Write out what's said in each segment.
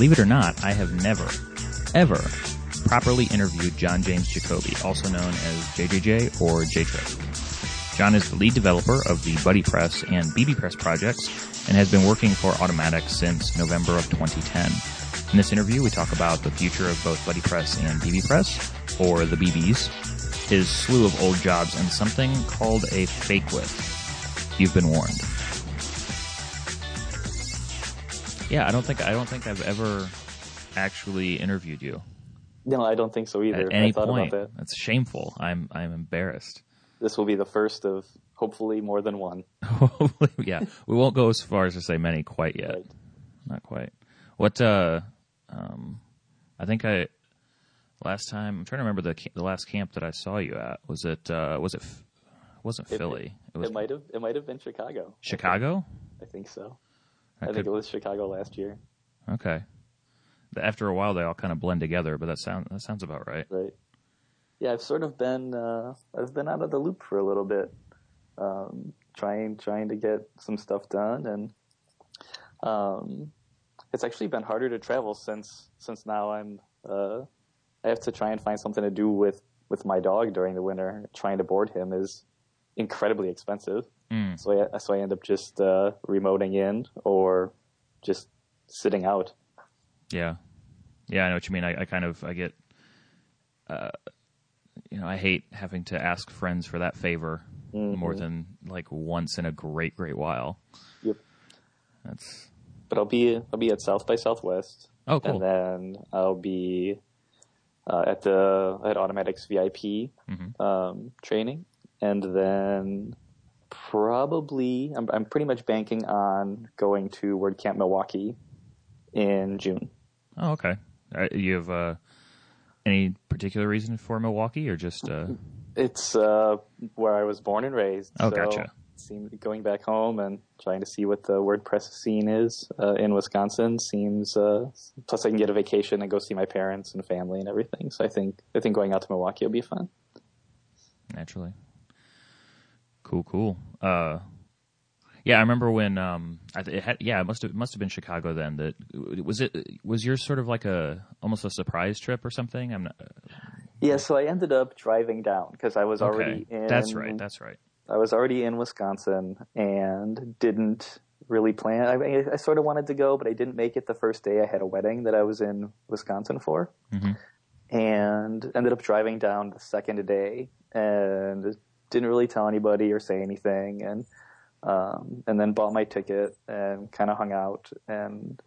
Believe it or not, I have never, ever properly interviewed John James Jacoby, also known as JJJ or J-trip. John is the lead developer of the BuddyPress and BBPress projects and has been working for Automattic since November of 2010. In this interview, we talk about the future of both BuddyPress and BBPress, or the BBs, his slew of old jobs, and something called a fake with. You've been warned. Yeah, I don't think I don't think I've ever actually interviewed you No, I don't think so either. at any I thought point. about that. That's shameful. I'm I'm embarrassed. This will be the first of hopefully more than one. hopefully, yeah, we won't go as far as to say many quite yet. Right. Not quite. What? uh um I think I last time. I'm trying to remember the the last camp that I saw you at. Was it? uh Was it? Wasn't It- Philly. It was It might have. It might have been Chicago. Chicago. I think so. I think it was Chicago last year. okay. After a while, they all kind of blend together, but that sounds that sounds about right. Right. Yeah, I've sort of been. Uh, I've been out of the loop for a little bit, um, trying trying to get some stuff done, and um, it's actually been harder to travel since since now I'm. Uh, I have to try and find something to do with with my dog during the winter. Trying to board him is incredibly expensive. Mm. So I, so I end up just uh, remoting in or just sitting out. Yeah, yeah, I know what you mean. I, I kind of I get, uh, you know, I hate having to ask friends for that favor more than like once in a great great while. Yep. That's But I'll be I'll be at South by Southwest. oh cool. and then I'll be uh, at the at Automattic's VIP Mhm. um, training, and then probably I'm, I'm pretty much banking on going to WordCamp Milwaukee in June. Oh okay. Uh, you have uh, any particular reason for Milwaukee or just uh, It's uh, where I was born and raised. Oh, so gotcha. Going back home and trying to see what the WordPress scene is uh, in Wisconsin seems. Uh, plus, I can get a vacation and go see my parents and family and everything. So I think I think going out to Milwaukee will be fun. naturally? Cool, cool. Uh, yeah, I remember when um, I, th- it had, yeah, it must have must have been Chicago then. That was it. Was yours sort of like a almost a surprise trip or something? I'm not. Yeah, so I ended up driving down because I was Okay, already in. that's right. That's right. I was already in Wisconsin and didn't really plan. I, I sort of wanted to go, but I didn't make it the first day. I had a wedding that I was in Wisconsin for, Mhm. and ended up driving down the second day and didn't really tell anybody or say anything, and um, and then bought my ticket and kind of hung out, and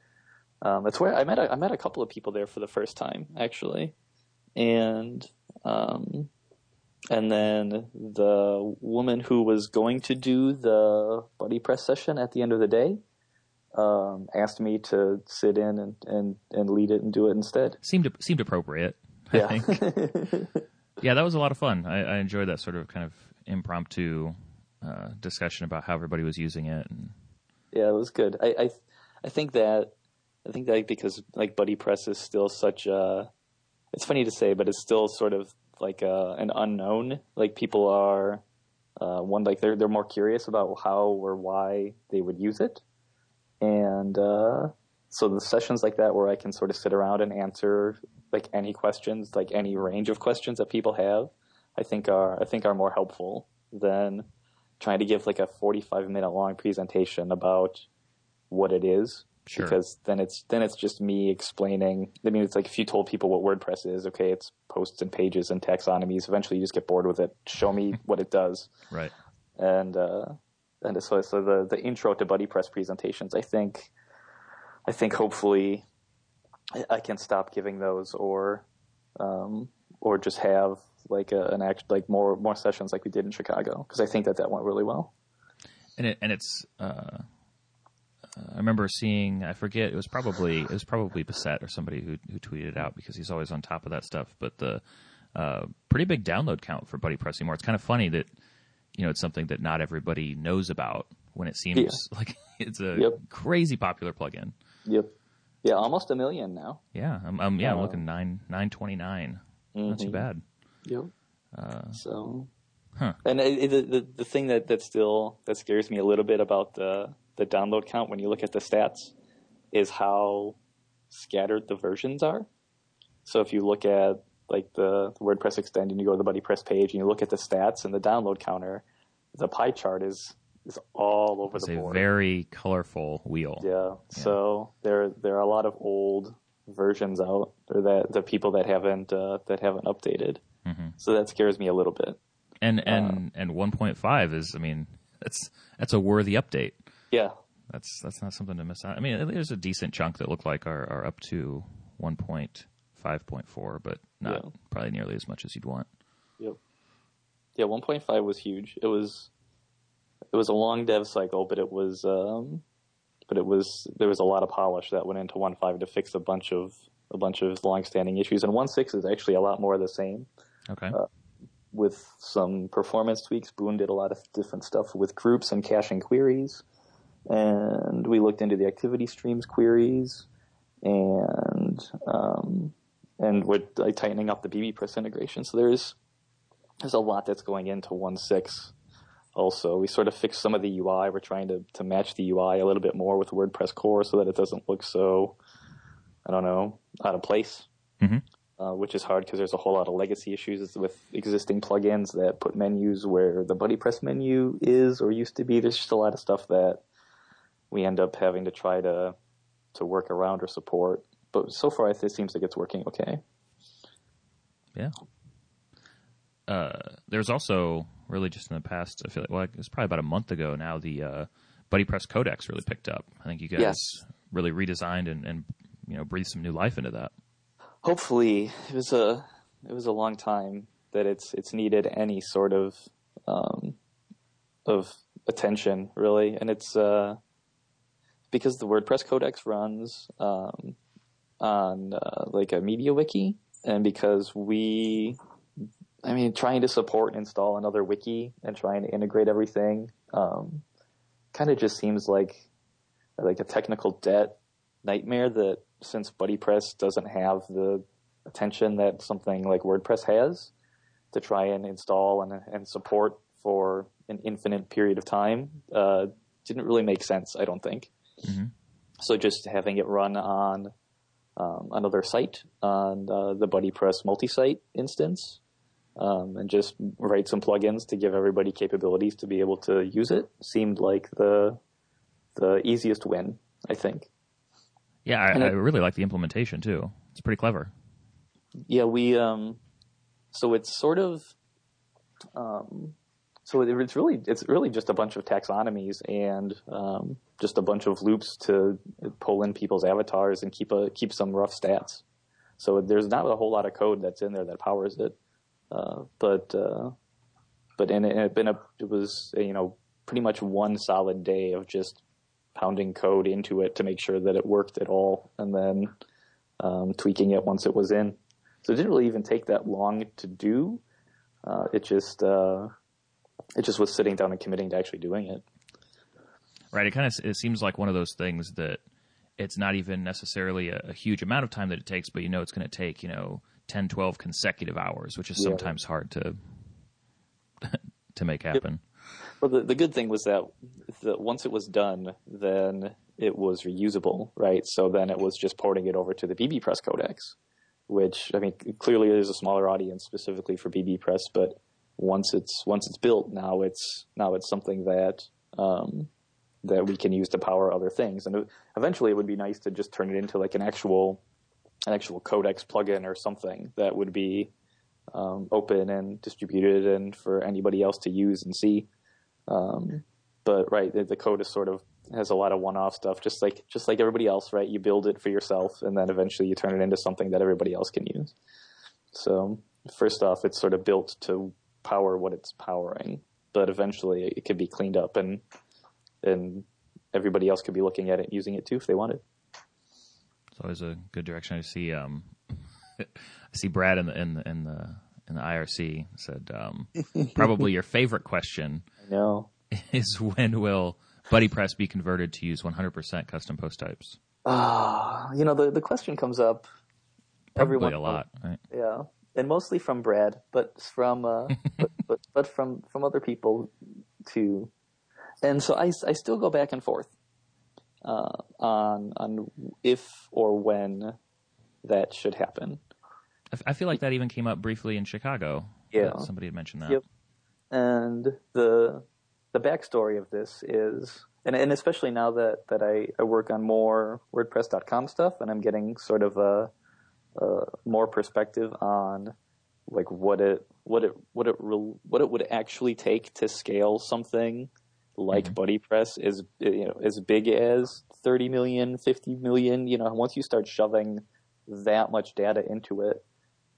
um, that's where I met. A, I met a couple of people there for the first time actually, and. Um, and then the woman who was going to do the BuddyPress session at the end of the day um, asked me to sit in and, and, and lead it and do it instead. Seemed seemed appropriate. I Yeah. think. Yeah, that was a lot of fun. I, I enjoyed that sort of kind of impromptu uh, discussion about how everybody was using it. And yeah, it was good. I, I I think that I think that because like BuddyPress is still such a it's funny to say, but it's still sort of like a, an unknown. Like people are uh, one like they're they're more curious about how or why they would use it, and uh, so the sessions like that where I can sort of sit around and answer like any questions, like any range of questions that people have, I think are I think are more helpful than trying to give like a 45 minute long presentation about what it is Sure. because then it's then it's just me explaining i mean it's like if you told people what wordpress is okay it's posts and pages and taxonomies eventually you just get bored with it show me what it does right. and uh and so so the the intro to BuddyPress presentations i think i think hopefully I- i can stop giving those or um or just have like a, an act like more more sessions like we did in chicago because i think that that went really well and it and it's uh, I remember seeing I forget it was probably it was probably Bassett or somebody who who tweeted it out because he's always on top of that stuff. But the uh, pretty big download count for BuddyPress more. It's kind of funny that you know it's something that not everybody knows about when it seems like it's a Yep. crazy popular plugin. yep yeah almost a million now Yeah, I'm, I'm yeah I'm Uh, looking nine nine twenty nine. Not too Mhm. bad. Yep. so, huh. and it, it, the the thing that that still that scares me a little bit about the the download count when you look at the stats is how scattered the versions are. So if you look at like the, the WordPress extension, you go to the BuddyPress page and you look at the stats and the download counter, the pie chart is is all over It's the board. It's a very colorful wheel. Yeah. So there there are a lot of old versions out or that the people that haven't uh, that haven't updated. Mhm. So that scares me a little bit. And Uh, and and 1.5 is, I mean, that's that's a worthy update. Yeah. That's that's not something to miss out. I mean, there's a decent chunk that look like are, are up to 1.5.4, but not Yeah. probably nearly as much as you'd want. Yep. Yeah, 1.5 was huge. It was it was a long dev cycle, but it was um, but it was there was a lot of polish that went into 1.5 to fix a bunch of a bunch of long-standing issues. And 1.6 is actually a lot more of the same Okay. with some performance tweaks. Boone did a lot of different stuff with groups and caching queries, and we looked into the activity streams queries, and um, and we're like, tightening up the BBPress integration. So there's there's a lot that's going into 1.6. Also, we sort of fixed some of the UI. We're trying to to match the UI a little bit more with WordPress core so that it doesn't look so I don't know out of place Mhm. Uh, which is hard because there's a whole lot of legacy issues with existing plugins that put menus where the BuddyPress menu is or used to be. There's just a lot of stuff that we end up having to try to to work around or support. But so far, it seems like it's working okay. Yeah. Uh, there's also really just in the past, I feel like, well, it's probably about a month ago now, the uh, BuddyPress Codex really picked up. I think you guys Yes. really redesigned and, and you know breathed some new life into that. Hopefully, it was a it was a long time that it's it's needed any sort of um, of attention really, and it's uh, because the WordPress Codex runs um, on uh, like a MediaWiki, and because we, I mean, trying to support and install another wiki and trying to integrate everything, um, kind of just seems like like a technical debt nightmare that since BuddyPress doesn't have the attention that something like WordPress has to try and install and, and support for an infinite period of time, uh, didn't really make sense, I don't think. Mhm. So just having it run on um, another site, on uh, the BuddyPress multi-site instance, um, and just write some plugins to give everybody capabilities to be able to use it seemed like the the easiest win, I think. Yeah, I, And I really like the implementation too. It's pretty clever. Yeah, we um, so it's sort of um, so it's really it's really just a bunch of taxonomies and um, just a bunch of loops to pull in people's avatars and keep a keep some rough stats. So there's not a whole lot of code that's in there that powers it, uh, but uh, but in it, it been a it was you know pretty much one solid day of just pounding code into it to make sure that it worked at all, and then um, tweaking it once it was in. So it didn't really even take that long to do. Uh, it just uh, it just was sitting down and committing to actually doing it. Right. It kind of it seems like one of those things that it's not even necessarily a, a huge amount of time that it takes, but you know it's going to take you know 10, 12 consecutive hours, which is Yeah. sometimes hard to to make happen. Well, the, the good thing was that, that once it was done, then it was reusable, right? So then it was just porting it over to the BBPress codex, which I mean clearly there's a smaller audience specifically for BBPress, but once it's once it's built, now it's now it's something that um, that we can use to power other things, and eventually it would be nice to just turn it into like an actual an actual codex plugin or something that would be um, open and distributed and for anybody else to use and see. Um, but right, the, the code is sort of has a lot of one-off stuff, just like just like everybody else, right? You build it for yourself, and then eventually you turn it into something that everybody else can use. So first off, it's sort of built to power what it's powering, but eventually it could be cleaned up and and everybody else could be looking at it and using it too if they wanted. It's always a good direction. I see. Um, I see Brad in the in the in the, in the IRC said um, probably your favorite question I know. is when will BuddyPress be converted to use 100% custom post types? Ah, you know the the question comes up. Probably Everyone- a lot, right? Yeah, and mostly from Brad, but from uh, but, but but from from other people too. And so I I still go back and forth. Uh, on on if or when that should happen. I feel like that even came up briefly in Chicago. Yeah, somebody had mentioned that. Yep. And the the backstory of this is, and, and especially now that that I, I work on more WordPress.com stuff, and I'm getting sort of a, a more perspective on like what it what it what it re- what it would actually take to scale something like mm-hmm. BuddyPress is you know as big as 30 million, 50 million. You know, once you start shoving that much data into it,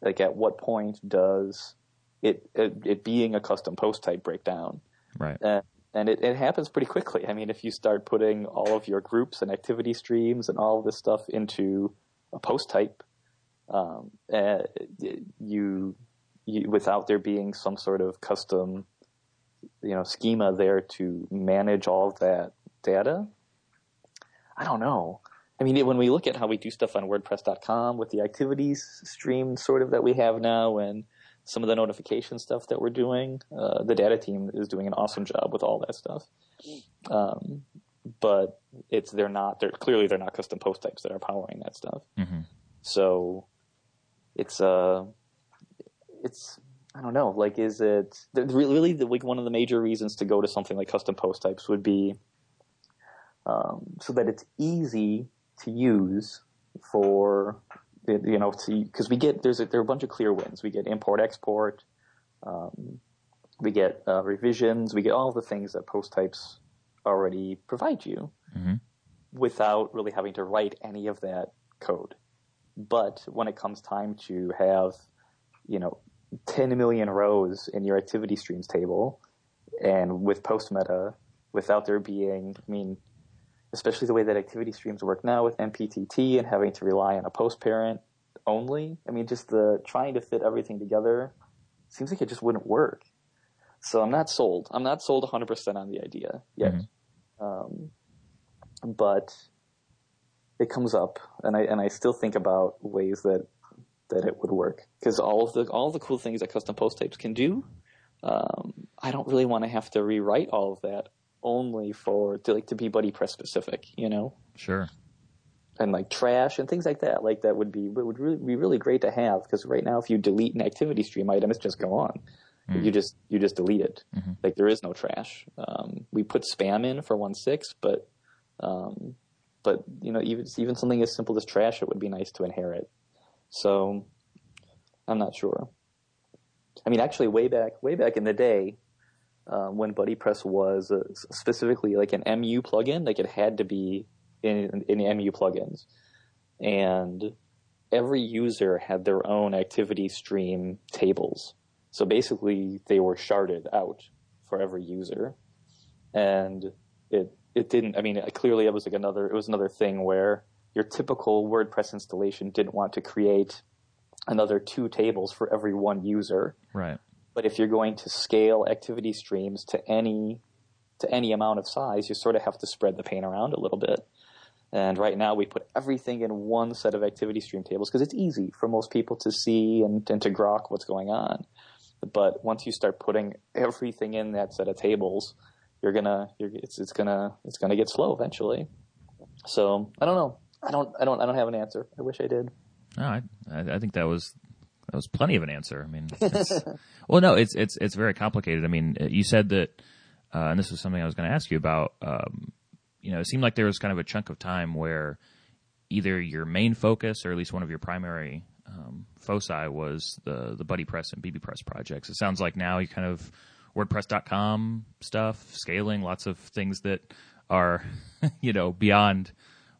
like at what point does it it, it being a custom post type break down? Right. And, and it, it happens pretty quickly. I mean, if you start putting all of your groups and activity streams and all of this stuff into a post type, um, uh, you, you without there being some sort of custom you know schema there to manage all that data. I don't know. I mean, when we look at how we do stuff on WordPress.com with the activities stream sort of that we have now and some of the notification stuff that we're doing, uh, the data team is doing an awesome job with all that stuff. Um, but it's they're not they're clearly they're not custom post types that are powering that stuff. Mm-hmm. So it's uh it's I don't know. Like, is it really the, like one of the major reasons to go to something like custom post types would be um, so that it's easy to use for you know because we get there's a, there are a bunch of clear wins. We get import export, um, we get uh, revisions, we get all the things that post types already provide you mm-hmm. without really having to write any of that code. But when it comes time to have you know 10 million rows in your activity streams table and with post meta without there being, I mean, especially the way that activity streams work now with MPTT and having to rely on a post parent only. I mean, just the trying to fit everything together seems like it just wouldn't work. So I'm not sold. I'm not sold 100% on the idea yet. Mm-hmm. Um, but it comes up, and I and I still think about ways that that it would work because all of the all of the cool things that custom post types can do, um, I don't really want to have to rewrite all of that only for to like to be BuddyPress specific, you know? Sure. And like trash and things like that, like that would be would really be really great to have because right now if you delete an activity stream item, it's just gone. Mm. You just you just delete it. Mm-hmm. Like there is no trash. Um, we put spam in for one six, but um, but you know even even something as simple as trash, it would be nice to inherit. So I'm not sure. I mean, actually, way back, way back in the day, um, when BuddyPress was uh, specifically like an MU plugin, like it had to be in, in the MU plugins, and every user had their own activity stream tables. So basically, they were sharded out for every user, and it it didn't. I mean, clearly, it was like another. It was another thing where your typical WordPress installation didn't want to create another two tables for every one user. Right. But if you're going to scale activity streams to any to any amount of size, you sort of have to spread the pain around a little bit. And right now we put everything in one set of activity stream tables because it's easy for most people to see and, and to grok what's going on. But once you start putting everything in that set of tables, you're gonna, you're, it's, it's gonna, it's gonna get slow eventually. So I don't know. I don't, I don't, I don't have an answer. I wish I did. No, I, I think that was that was plenty of an answer. I mean, well, no, it's it's it's very complicated. I mean, you said that, uh, and this was something I was going to ask you about. Um, you know, it seemed like there was kind of a chunk of time where either your main focus or at least one of your primary um, foci was the the BuddyPress and BBPress projects. It sounds like now you kind of WordPress.com stuff, scaling, lots of things that are, you know, beyond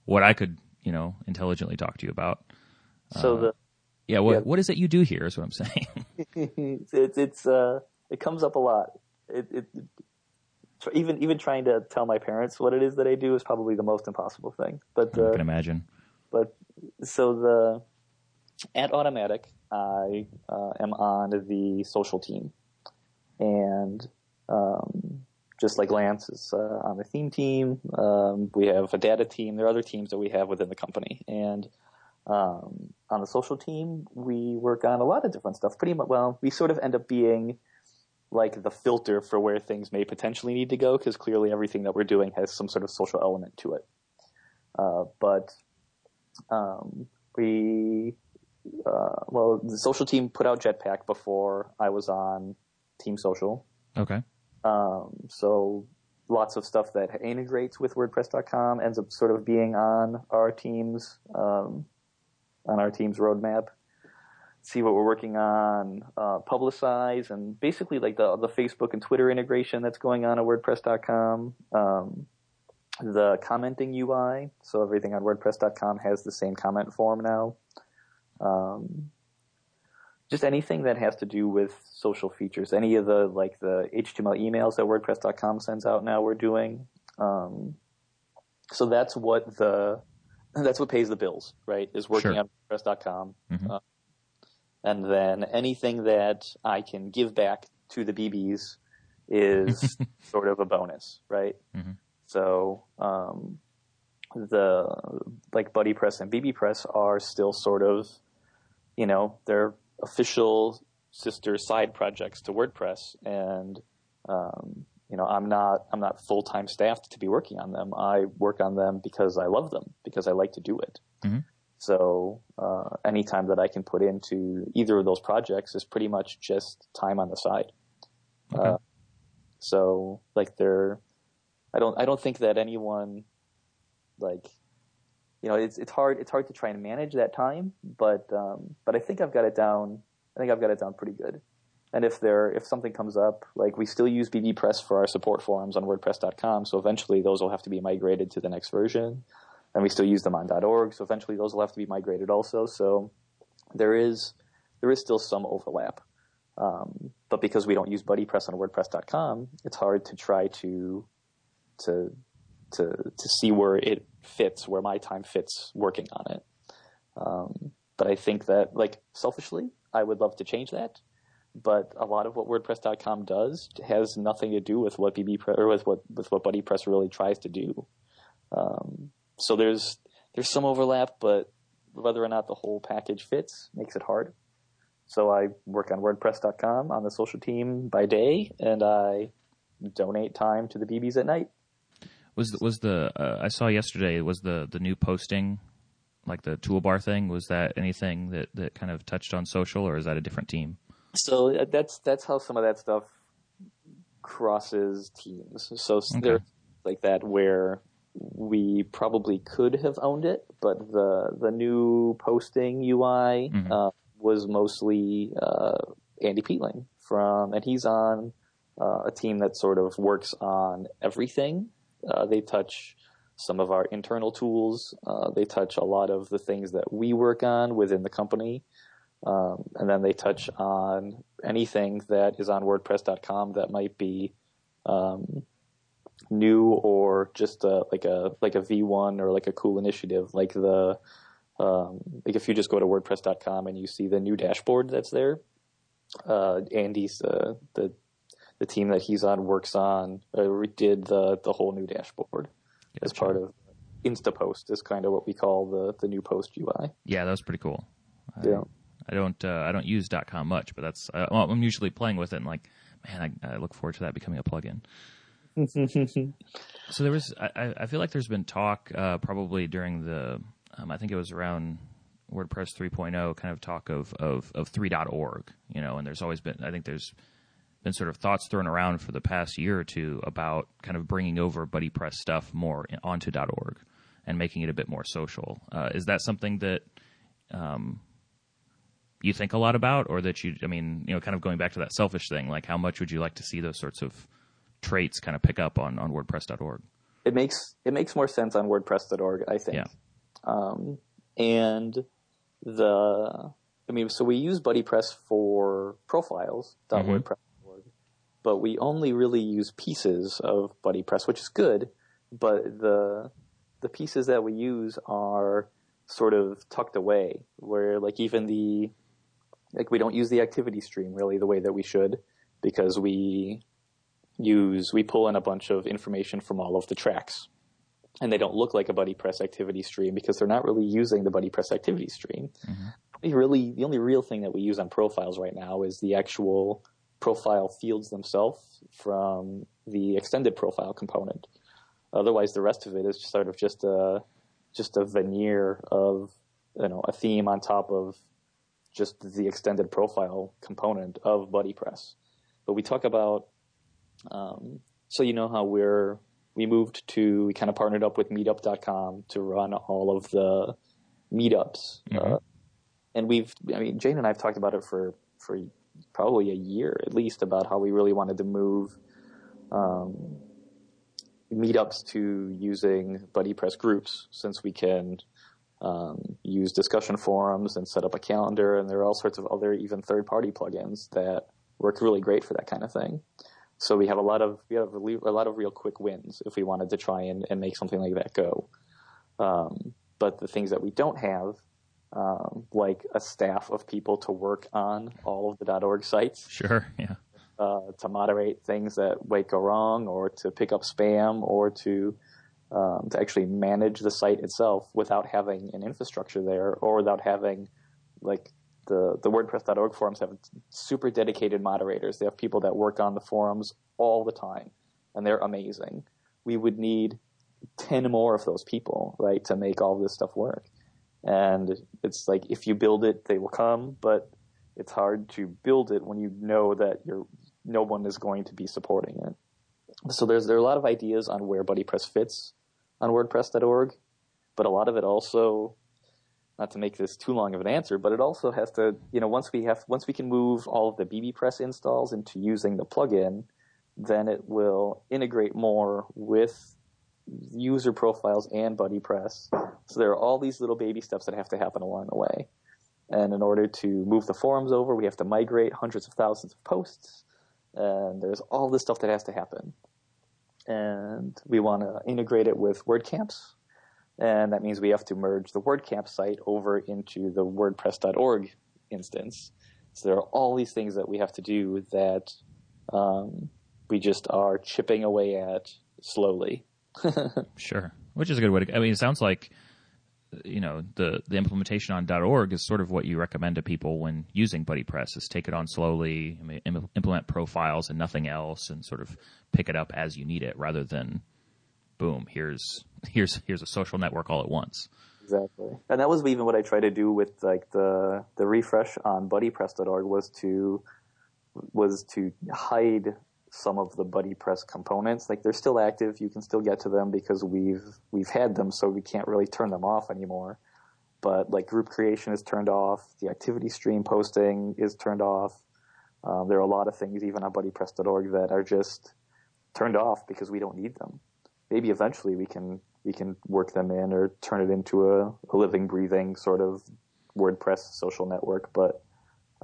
what I could you know intelligently talk to you about. So uh, the yeah, what yeah. what is it you do here? Is what I'm saying. it's it's uh it comes up a lot. It, it even even trying to tell my parents what it is that I do is probably the most impossible thing. But uh, I can imagine. But so the at Automattic, I uh, am on the social team, and um, just like Lance is uh, on the theme team. Um, we have a data team. There are other teams that we have within the company, and um, on the social team, we work on a lot of different stuff. Pretty much, well, we sort of end up being like the filter for where things may potentially need to go, because clearly everything that we're doing has some sort of social element to it. Uh, but um, we, uh, well, the social team put out Jetpack before I was on Team Social. Okay. Um, so lots of stuff that integrates with WordPress.com ends up sort of being on our team's um, on our team's roadmap. See what we're working on, uh, publicize, and basically like the the Facebook and Twitter integration that's going on at WordPress.com. Um, the commenting UI, so everything on WordPress.com has the same comment form now. Um, just anything that has to do with social features. Any of the like the HTML emails that WordPress.com sends out now, we're doing. Um, so that's what the that's what pays the bills, right? Is working Sure. on WordPress.com, Mhm. uh, and then anything that I can give back to the BBs is sort of a bonus, right? Mhm. So um, the like BuddyPress and BBPress are still sort of, you know, they're official sister side projects to WordPress, and um, you know, I'm not I'm not full time staffed to be working on them. I work on them because I love them because I like to do it. Mhm. So uh, any time that I can put into either of those projects is pretty much just time on the side. Okay. Uh, so like they're, I don't I don't think that anyone like you know it's it's hard it's hard to try and manage that time, but um, but I think I've got it down. I think I've got it down pretty good. And if there if something comes up, like we still use BBPress for our support forums on WordPress.com, so eventually those will have to be migrated to the next version, and we still use them on .org, so eventually those will have to be migrated also. So there is there is still some overlap. Um, but because we don't use BuddyPress on WordPress.com, it's hard to try to to to to see where it fits, where my time fits working on it. Um, but I think that, like selfishly, I would love to change that. But a lot of what WordPress.com does has nothing to do with what BB or with what with what BuddyPress really tries to do. Um, so there's there's some overlap, but whether or not the whole package fits makes it hard. So I work on WordPress.com on the social team by day, and I donate time to the BBs at night. Was was the uh, I saw yesterday was the the new posting like the toolbar thing was that anything that that kind of touched on social or is that a different team? So uh, that's that's how some of that stuff crosses teams. So s there's like that where we probably could have owned it, but the the new posting UI Mhm. uh, was mostly uh, Andy Peatling from, and he's on uh, a team that sort of works on everything. Uh, they touch some of our internal tools. Uh, they touch a lot of the things that we work on within the company. Um, and then they touch on anything that is on WordPress.com that might be um, new or just a, like a like a V1 or like a cool initiative, like the um, like if you just go to WordPress.com and you see the new dashboard that's there. Uh, Andy's uh, the the team that he's on works on uh, did the the whole new dashboard as part of InstaPost is kind of what we call the the new post UI. Yeah, that was pretty cool. I, Yeah. I don't uh, I don't use .com much, but that's uh, well, I'm usually playing with it and like, man, I, I look forward to that becoming a plugin. So there was, I, I- feel like there's been talk, uh, probably during the, um, I think it was around WordPress 3.0, kind of talk of, of, of 3.org, you know, and there's always been, I think there's been sort of thoughts thrown around for the past year or two about kind of bringing over BuddyPress stuff more onto .org and making it a bit more social. Uh, is that something that, um, you think a lot about or that you, I mean, you know, kind of going back to that selfish thing, like how much would you like to see those sorts of traits kind of pick up on, on WordPress.org? it makes it makes more sense on WordPress.org, I think. Yeah. Um, and the I mean, so we use BuddyPress for profiles.wordpress.org, but we only really use pieces of BuddyPress, which is good. But the the pieces that we use are sort of tucked away, where like even the like we don't use the activity stream really the way that we should because we use we pull in a bunch of information from all of the Tracs. And they don't look like a BuddyPress activity stream because they're not really using the BuddyPress activity stream. Mm-hmm. We really the only real thing that we use on profiles right now is the actual profile fields themselves from the extended profile component. Otherwise the rest of it is sort of just a just a veneer of you know a theme on top of just the extended profile component of BuddyPress. But we talk about um, so you know how we're we moved to we kind of partnered up with Meetup.com to run all of the meetups, mm-hmm. uh, and we've I mean Jane and I have talked about it for for probably a year at least about how we really wanted to move um, meetups to using BuddyPress groups since we can um, use discussion forums and set up a calendar, and there are all sorts of other even third-party plugins that work really great for that kind of thing. So we have a lot of we have a lot of real quick wins if we wanted to try and, and make something like that go. Um, but the things that we don't have, um, like a staff of people to work on all of the .org sites, sure, yeah, uh, to moderate things that might go wrong, or to pick up spam, or to um, to actually manage the site itself without having an infrastructure there, or without having like the the WordPress.org forums have super dedicated moderators. They have people that work on the forums all the time, and they're amazing. We would need ten more of those people, right, to make all this stuff work. And it's like if you build it, they will come, but it's hard to build it when you know that you're no one is going to be supporting it. So there's there are a lot of ideas on where BuddyPress fits on WordPress.org, but a lot of it also not to make this too long of an answer, but it also has to, you know, once we have, once we can move all of the BBPress installs into using the plugin, then it will integrate more with user profiles and BuddyPress. So there are all these little baby steps that have to happen along the way. And in order to move the forums over, we have to migrate hundreds of thousands of posts. And there's all this stuff that has to happen. And we want to integrate it with WordCamps, and that means we have to merge the WordCamp site over into the WordPress.org instance. So there are all these things that we have to do that um, we just are chipping away at slowly. sure, which is a good way to. I mean, it sounds like you know the the implementation on .org is sort of what you recommend to people when using BuddyPress is take it on slowly, implement profiles and nothing else, and sort of pick it up as you need it, rather than boom, here's here's here's a social network all at once. Exactly, and that was even what I tried to do with like the the refresh on BuddyPress.org was to was to hide some of the BuddyPress components. Like they're still active, you can still get to them because we've we've had them, so we can't really turn them off anymore. But like group creation is turned off, the activity stream posting is turned off. Um, there are a lot of things even on BuddyPress.org that are just turned off because we don't need them maybe eventually we can we can work them in or turn it into a, a living, breathing sort of WordPress social network. But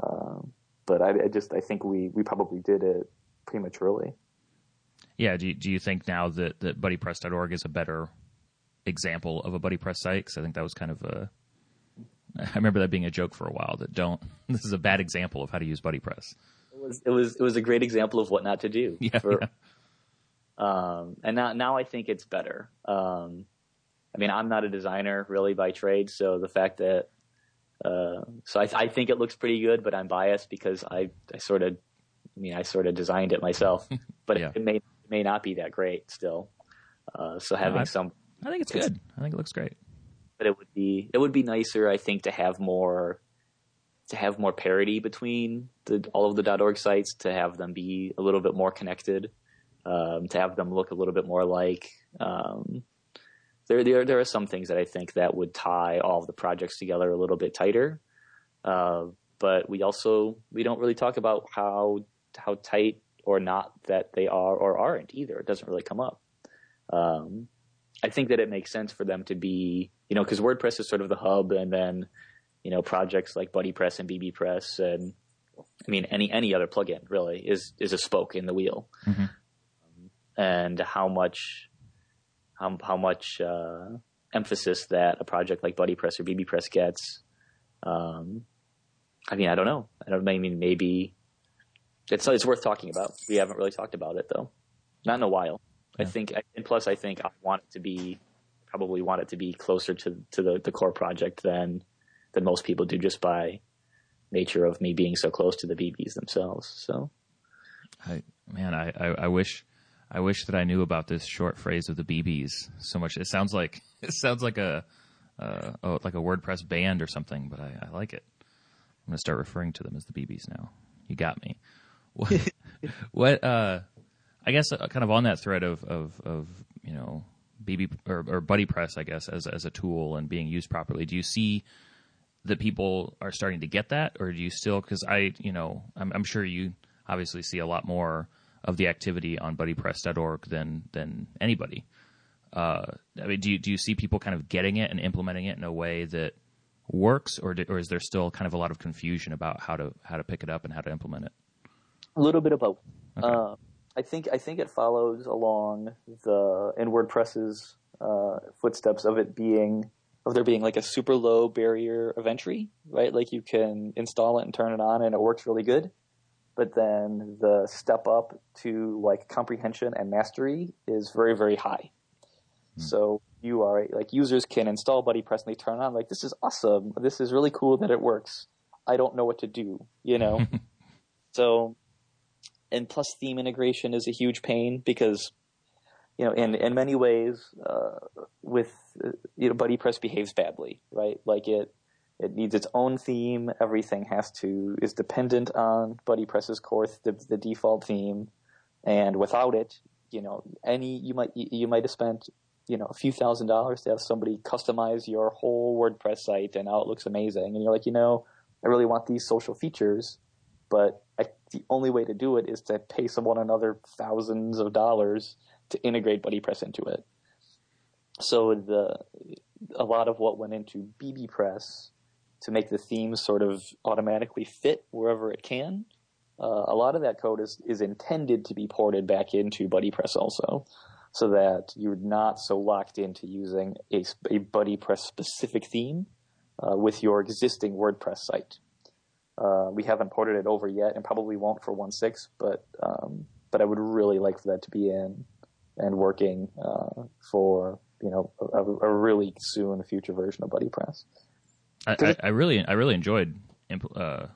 um, but I, I, just I think we we probably did it prematurely. Yeah. Do you, do you think now that that BuddyPress.org is a better example of a BuddyPress site? Because I think that was kind of a I remember that being a joke for a while. That don't this is a bad example of how to use BuddyPress. It was it was it was a great example of what not to do. Yeah. For, yeah um, and now, now I think it's better. Um, I mean, I'm not a designer really by trade, so the fact that, uh, so I, I, think it looks pretty good, but I'm biased because I, I sort of, I mean, I sort of designed it myself, but yeah. it may, it may not be that great still. Uh, so having no, I, some, I think it's good. I think it looks great. But it would be, it would be nicer, I think, to have more, to have more parity between the, all of the .org sites, to have them be a little bit more connected um, to have them look a little bit more like. Um, there, there, there are some things that I think that would tie all of the projects together a little bit tighter. Uh, but we also we don't really talk about how how tight or not that they are or aren't either. It doesn't really come up. Um, I think that it makes sense for them to be, you know, because WordPress is sort of the hub, and then, you know, projects like BuddyPress and BBPress, and I mean, any any other plugin really is is a spoke in the wheel. Mm-hmm and how much how, how much uh, emphasis that a project like BuddyPress or BBPress gets. Um, I mean, I don't know. I don't. I mean, maybe it's it's worth talking about. We haven't really talked about it though, not in a while. Yeah. I think, and plus, I think I want it to be probably want it to be closer to to the, the core project than than most people do, just by nature of me being so close to the BBs themselves. So, I man, I I, I wish I wish that I knew about this short phrase of the BBs so much. It sounds like it sounds like a uh, oh, like a WordPress band or something, but I, I like it. I'm gonna start referring to them as the BBs now. You got me. What? uh, I guess uh, kind of on that thread of of, of you know BB or, or BuddyPress, I guess as as a tool and being used properly. Do you see that people are starting to get that, or do you still? Because I, you know, I'm, I'm sure you obviously see a lot more of the activity on BuddyPress.org than than anybody. Uh, I mean, do you do you see people kind of getting it and implementing it in a way that works, or do, or is there still kind of a lot of confusion about how to how to pick it up and how to implement it? A little bit of both. Okay. Uh, I think I think it follows along the in WordPress's uh, footsteps of it being of there being like a super low barrier of entry, right? Like you can install it and turn it on, and it works really good but then the step up to like comprehension and mastery is very very high. Mm. So you are like users can install BuddyPress and they turn it on like this is awesome. This is really cool that it works. I don't know what to do, you know. so and plus theme integration is a huge pain because you know in in many ways uh, with you know BuddyPress behaves badly, right? Like it it needs its own theme. Everything has to is dependent on BuddyPress's core, the, the default theme, and without it, you know, any you might you might have spent you know a few thousand dollars to have somebody customize your whole WordPress site, and now it looks amazing. And you're like, you know, I really want these social features, but I, the only way to do it is to pay someone another thousands of dollars to integrate BuddyPress into it. So the a lot of what went into BBPress to make the themes sort of automatically fit wherever it can. Uh, a lot of that code is, is intended to be ported back into BuddyPress also, so that you're not so locked into using a, a BuddyPress specific theme uh, with your existing WordPress site. Uh, we haven't ported it over yet, and probably won't for 1.6, but um, but I would really like for that to be in and working uh, for you know a, a really soon future version of BuddyPress. I, I, I, really, I really enjoyed impl- uh,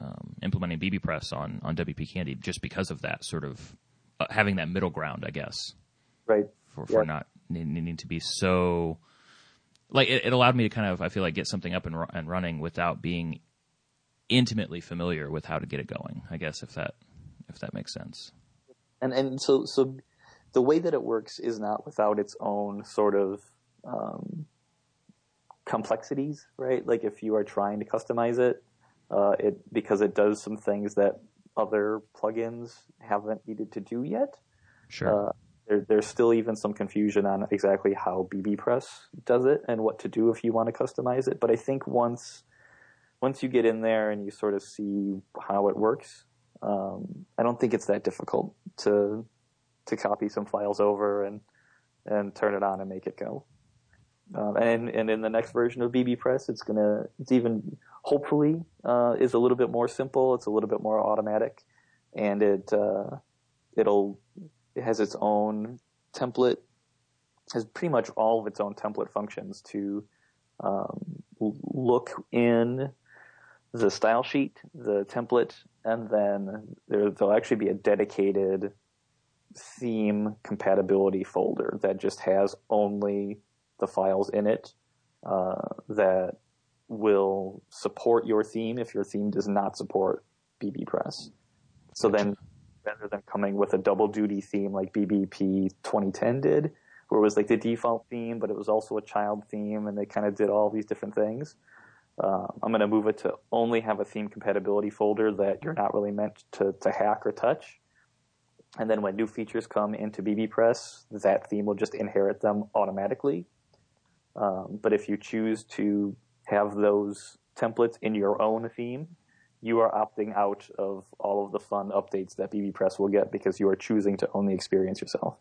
um, implementing BBPress on on WPCandy just because of that sort of uh, having that middle ground, I guess. Right. For for not needing to be so like it, it, allowed me to kind of I feel like get something up and, and running without being intimately familiar with how to get it going. I guess if that if that makes sense. And and so so the way that it works is not without its own sort of um, complexities, right? Like if you are trying to customize it, uh, it because it does some things that other plugins haven't needed to do yet. Sure. Uh, there, there's still even some confusion on exactly how BBPress does it and what to do if you want to customize it. But I think once once you get in there and you sort of see how it works, um, I don't think it's that difficult to to copy some files over and and turn it on and make it go. Um, and and in the next version of BBPress, it's gonna it's even hopefully uh, is a little bit more simple. It's a little bit more automatic, and it uh, it'll it has its own template, has pretty much all of its own template functions to um, look in the style sheet, the template, and then there, there'll actually be a dedicated theme compatibility folder that just has only the files in it uh, that will support your theme if your theme does not support BBPress. So then, rather than coming with a double duty theme like BBP 2010 did, where it was like the default theme, but it was also a child theme, and they kind of did all these different things. Uh, I'm going to move it to only have a theme compatibility folder that you're not really meant to, to hack or touch. And then when new features come into BBPress, that theme will just inherit them automatically. Um, but if you choose to have those templates in your own theme, you are opting out of all of the fun updates that BBPress will get because you are choosing to own the experience yourself.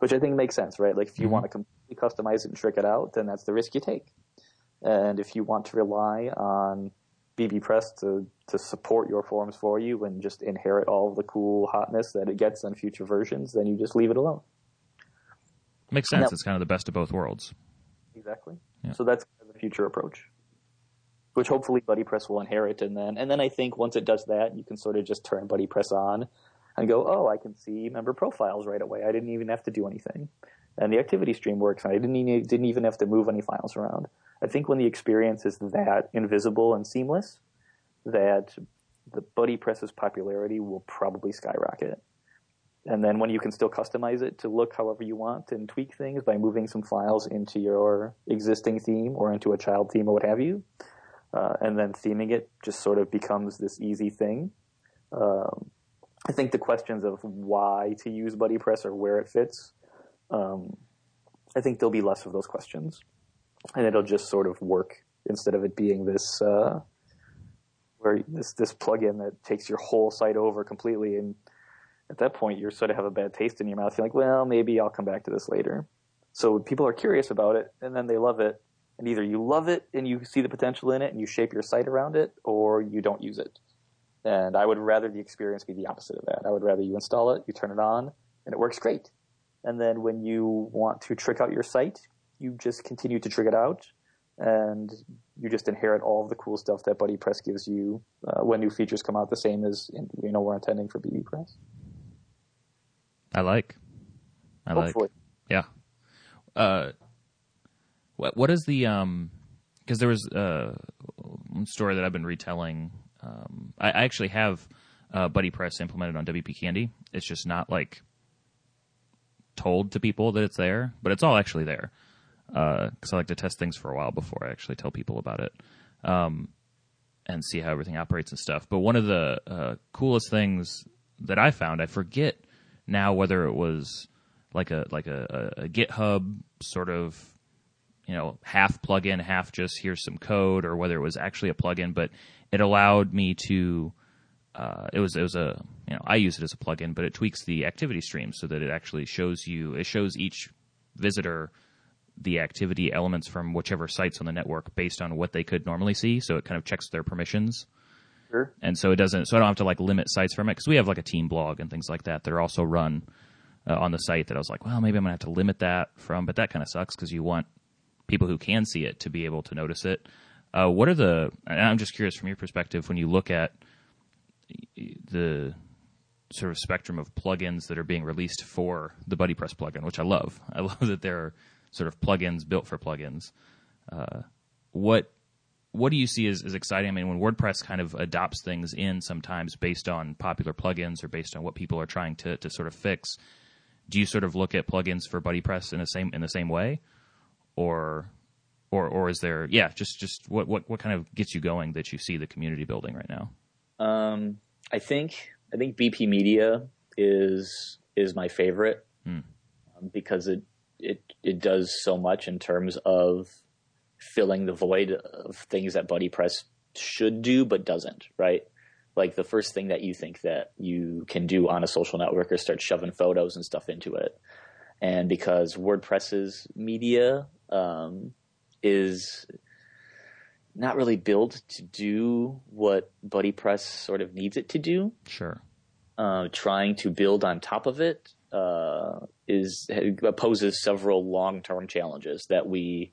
Which I think makes sense, right? Like if you mm-hmm. want to completely customize it and trick it out, then that's the risk you take. And if you want to rely on BBPress to, to support your forms for you and just inherit all of the cool hotness that it gets on future versions, then you just leave it alone. Makes sense. Now, it's kind of the best of both worlds. Exactly. Yeah. So that's the future approach, which hopefully BuddyPress will inherit, and then and then I think once it does that, you can sort of just turn BuddyPress on and go, oh, I can see member profiles right away. I didn't even have to do anything. And the activity stream works, and I didn't even, didn't even have to move any files around. I think when the experience is that invisible and seamless, that the BuddyPress's popularity will probably skyrocket. And then when you can still customize it to look however you want and tweak things by moving some files into your existing theme or into a child theme or what have you, uh, and then theming it just sort of becomes this easy thing. Um, I think the questions of why to use BuddyPress or where it fits, um, I think there'll be less of those questions, and it'll just sort of work instead of it being this uh, where this this plugin that takes your whole site over completely and at that point you sort of have a bad taste in your mouth. You're like, well, maybe I'll come back to this later. So people are curious about it, and then they love it. And either you love it and you see the potential in it and you shape your site around it, or you don't use it. And I would rather the experience be the opposite of that. I would rather you install it, you turn it on, and it works great. And then when you want to trick out your site, you just continue to trick it out, and you just inherit all of the cool stuff that BuddyPress gives you uh, when new features come out, the same as you know we're intending for BBPress. I like. I Hopefully. like. Yeah. Uh, what what is the um? Because there was uh, one story that I've been retelling. Um, I, I actually have uh, BuddyPress implemented on WPCandy. It's just not like told to people that it's there, but it's all actually there. Because uh, I like to test things for a while before I actually tell people about it, um, and see how everything operates and stuff. But one of the uh, coolest things that I found, I forget now whether it was like a like a, a, a GitHub sort of you know half plugin, half just here's some code, or whether it was actually a plugin, but it allowed me to. Uh, it was it was a you know I use it as a plugin, but it tweaks the activity stream so that it actually shows you it shows each visitor the activity elements from whichever sites on the network based on what they could normally see. So it kind of checks their permissions Sure. And so it doesn't. So I don't have to like limit sites from it because we have like a team blog and things like that that are also run uh, on the site. That I was like, well, maybe I'm gonna have to limit that from. But that kind of sucks because you want people who can see it to be able to notice it. Uh, what are the? I'm just curious from your perspective when you look at the sort of spectrum of plugins that are being released for the BuddyPress plugin, which I love. I love that there are sort of plugins built for plugins. Uh, what what do you see as, as exciting? I mean, when WordPress kind of adopts things in sometimes based on popular plugins or based on what people are trying to, to sort of fix, do you sort of look at plugins for BuddyPress in the same in the same way, or or or is there yeah just just what what what kind of gets you going that you see the community building right now? Um, I think I think BP Media is is my favorite um, because it it it does so much in terms of filling the void of things that BuddyPress should do but doesn't, right? Like the first thing that you think that you can do on a social network is start shoving photos and stuff into it. And because WordPress's media um, is not really built to do what BuddyPress sort of needs it to do. Sure. Uh, trying to build on top of it uh, is poses several long term challenges that we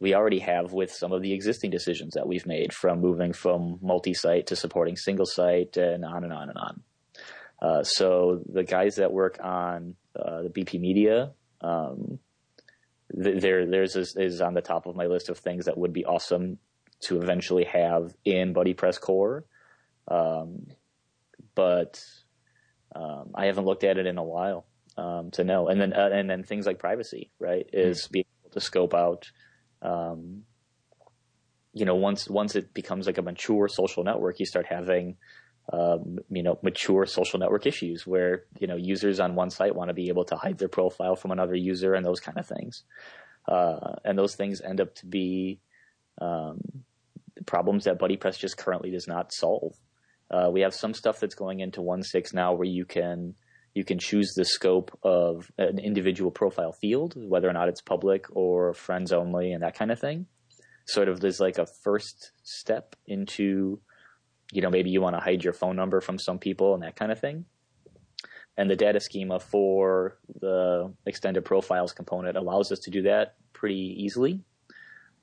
we already have with some of the existing decisions that we've made from moving from multi-site to supporting single site and on and on and on. Uh, so the guys that work on uh, the BP Media, um, th- there there's is, is on the top of my list of things that would be awesome to eventually have in BuddyPress Core, um, but um, I haven't looked at it in a while um, to know. And then uh, and then things like privacy, right, is mm-hmm. being able to scope out um, you know, once once it becomes like a mature social network, you start having um, you know mature social network issues where you know users on one site want to be able to hide their profile from another user and those kind of things, uh, and those things end up to be um, problems that BuddyPress just currently does not solve. Uh, we have some stuff that's going into 1.6 now where you can you can choose the scope of an individual profile field, whether or not it's public or friends only and that kind of thing. Sort of there's like a first step into, you know, maybe you want to hide your phone number from some people and that kind of thing. And the data schema for the extended profiles component allows us to do that pretty easily.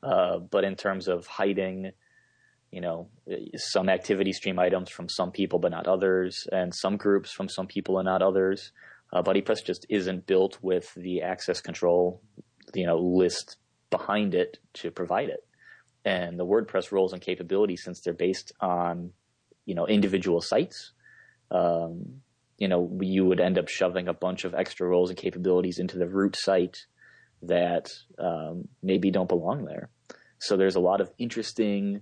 Uh, but in terms of hiding you know, some activity stream items from some people but not others, and some groups from some people and not others. Uh, BuddyPress just isn't built with the access control, you know, list behind it to provide it. And the WordPress roles and capabilities, since they're based on, you know, individual sites, um, you know, you would end up shoving a bunch of extra roles and capabilities into the root site that um, maybe don't belong there. So there's a lot of interesting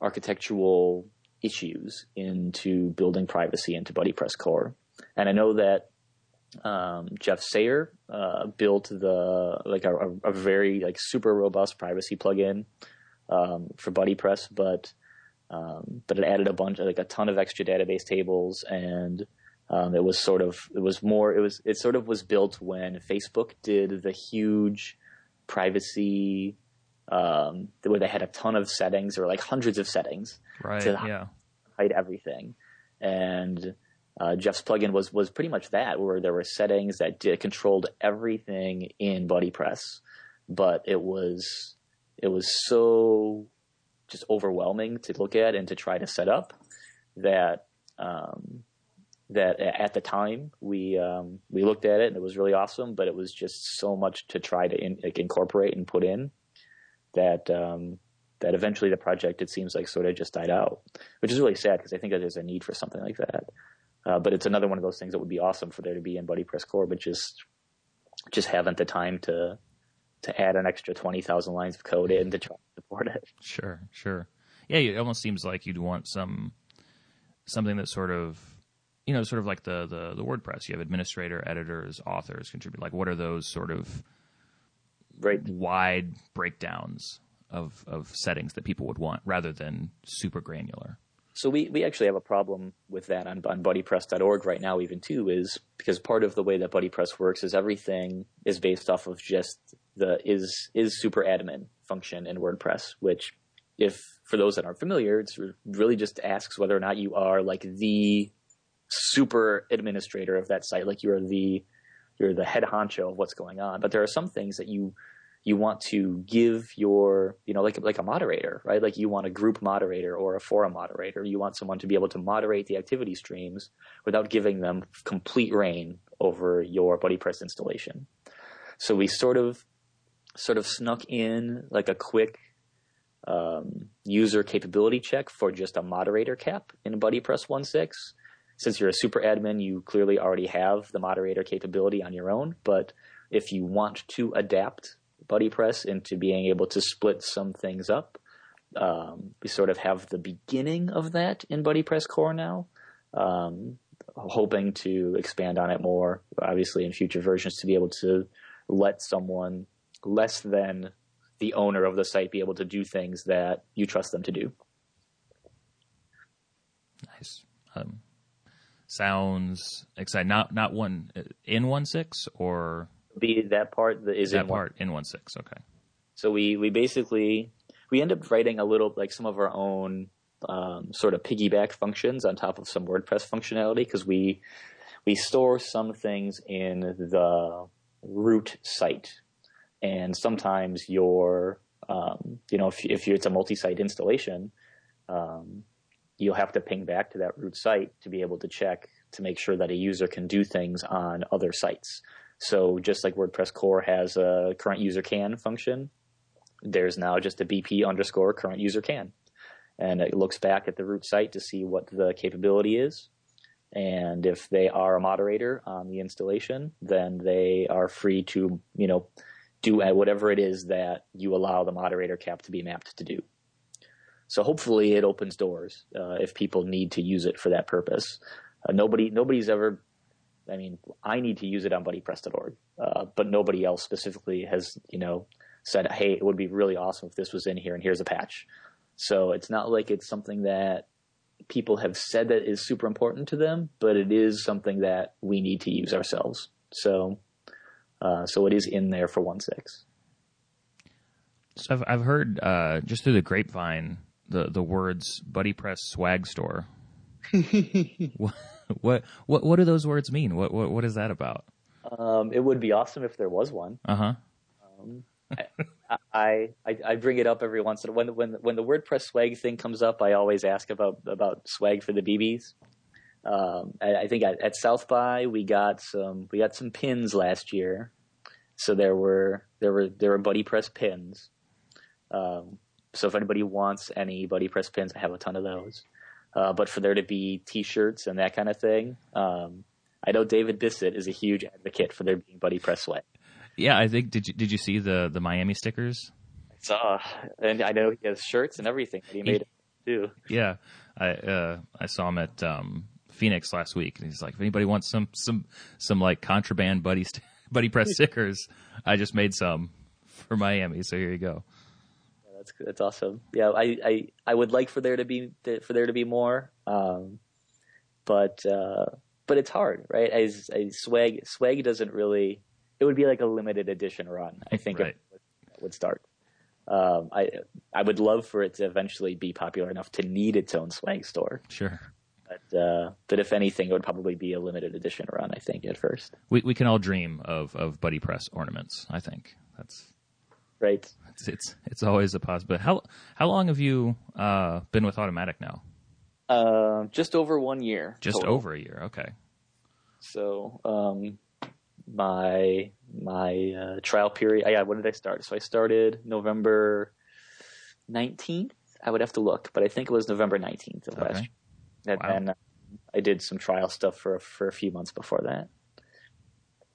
architectural issues into building privacy into BuddyPress core. And I know that um, Jeff Sayre uh, built the like a, a, very like super robust privacy plugin um, for BuddyPress, but um, but it added a bunch like a ton of extra database tables and um, it was sort of it was more it was it sort of was built when Facebook did the huge privacy um, where they had a ton of settings or like hundreds of settings right, to yeah. hide everything. And uh, Jeff's plugin was was pretty much that, where there were settings that did, controlled everything in BuddyPress, but it was it was so just overwhelming to look at and to try to set up that um, that at the time we um, we looked at it and it was really awesome, but it was just so much to try to in, like, incorporate and put in that um, that eventually the project it seems like sort of just died out, which is really sad because I think that there's a need for something like that. Uh, but it's another one of those things that would be awesome for there to be in BuddyPress Core, but just just haven't the time to to add an extra twenty thousand lines of code in to try to support it. Sure, sure. Yeah, it almost seems like you'd want some something that sort of you know, sort of like the, the, the WordPress. You have administrator, editors, authors contribute. Like, what are those sort of right. wide breakdowns of of settings that people would want, rather than super granular? So we, we actually have a problem with that on, on BuddyPress.org right now, even too, is because part of the way that BuddyPress works is everything is based off of just the is is super admin function in WordPress, which if for those that aren't familiar, it's really just asks whether or not you are like the super administrator of that site, like you're the you're the head honcho of what's going on. But there are some things that you you want to give your you know like like a moderator, right? Like you want a group moderator or a forum moderator. You want someone to be able to moderate the activity streams without giving them complete reign over your BuddyPress installation. So we sort of sort of snuck in like a quick um, user capability check for just a moderator cap in BuddyPress 1.6 since you're a super admin, you clearly already have the moderator capability on your own. But if you want to adapt BuddyPress into being able to split some things up, um, we sort of have the beginning of that in BuddyPress Core now. Um, hoping to expand on it more, obviously in future versions, to be able to let someone less than the owner of the site be able to do things that you trust them to do. Nice. Um, sounds exciting. Not not one in one six or be that part that is that in part one. in one six. Okay. So we we basically we end up writing a little like some of our own um, sort of piggyback functions on top of some WordPress functionality because we we store some things in the root site, and sometimes your um, you know if if it's a multi-site installation, um, you'll have to ping back to that root site to be able to check to make sure that a user can do things on other sites. So just like WordPress core has a current user can function, there's now just a BP underscore current user can. And it looks back at the root site to see what the capability is. And if they are a moderator on the installation, then they are free to, you know, do whatever it is that you allow the moderator cap to be mapped to do. So hopefully it opens doors uh, if people need to use it for that purpose. Uh, nobody nobody's ever. I mean, I need to use it on BuddyPress.org, uh, but nobody else specifically has you know said, "Hey, it would be really awesome if this was in here, and here's a patch." So it's not like it's something that people have said that is super important to them, but it is something that we need to use ourselves. So, uh, so it is in there for one six. So I've I've heard uh, just through the grapevine the the words BuddyPress swag store. what, what what what do those words mean? What what what is that about? Um, it would be awesome if there was one. Uh huh. Um, I, I I bring it up every once in a when when when the WordPress swag thing comes up, I always ask about about swag for the BBs. Um, I, I think at, at South by we got some we got some pins last year, so there were there were there were BuddyPress pins. Um, so if anybody wants any BuddyPress pins, I have a ton of those. Uh, but for there to be T-shirts and that kind of thing, um, I know David Bisset is a huge advocate for there being BuddyPress sweat. Yeah, I think did you did you see the the Miami stickers? I saw, and I know he has shirts and everything that he made too. Yeah, I uh, I saw him at um, Phoenix last week, and he's like, if anybody wants some some some like contraband buddy st- BuddyPress stickers, I just made some for Miami. So here you go. That's that's awesome. Yeah, I, I I would like for there to be for there to be more, um, but uh, but it's hard, right? As, as swag swag doesn't really it would be like a limited edition run. I think right. it would start. Um, I I would love for it to eventually be popular enough to need its own swag store. Sure. But uh, but if anything, it would probably be a limited edition run. I think at first. We we can all dream of of BuddyPress ornaments. I think that's right. It's it's, it's always a possibility. How how long have you uh, been with Automattic now? Uh, just over one year. Just total. over a year. Okay. So um, my my uh, trial period. Yeah, when did I start? So I started November nineteenth. I would have to look, but I think it was November nineteenth of Okay. last year. And Wow. then uh, I did some trial stuff for for a few months before that.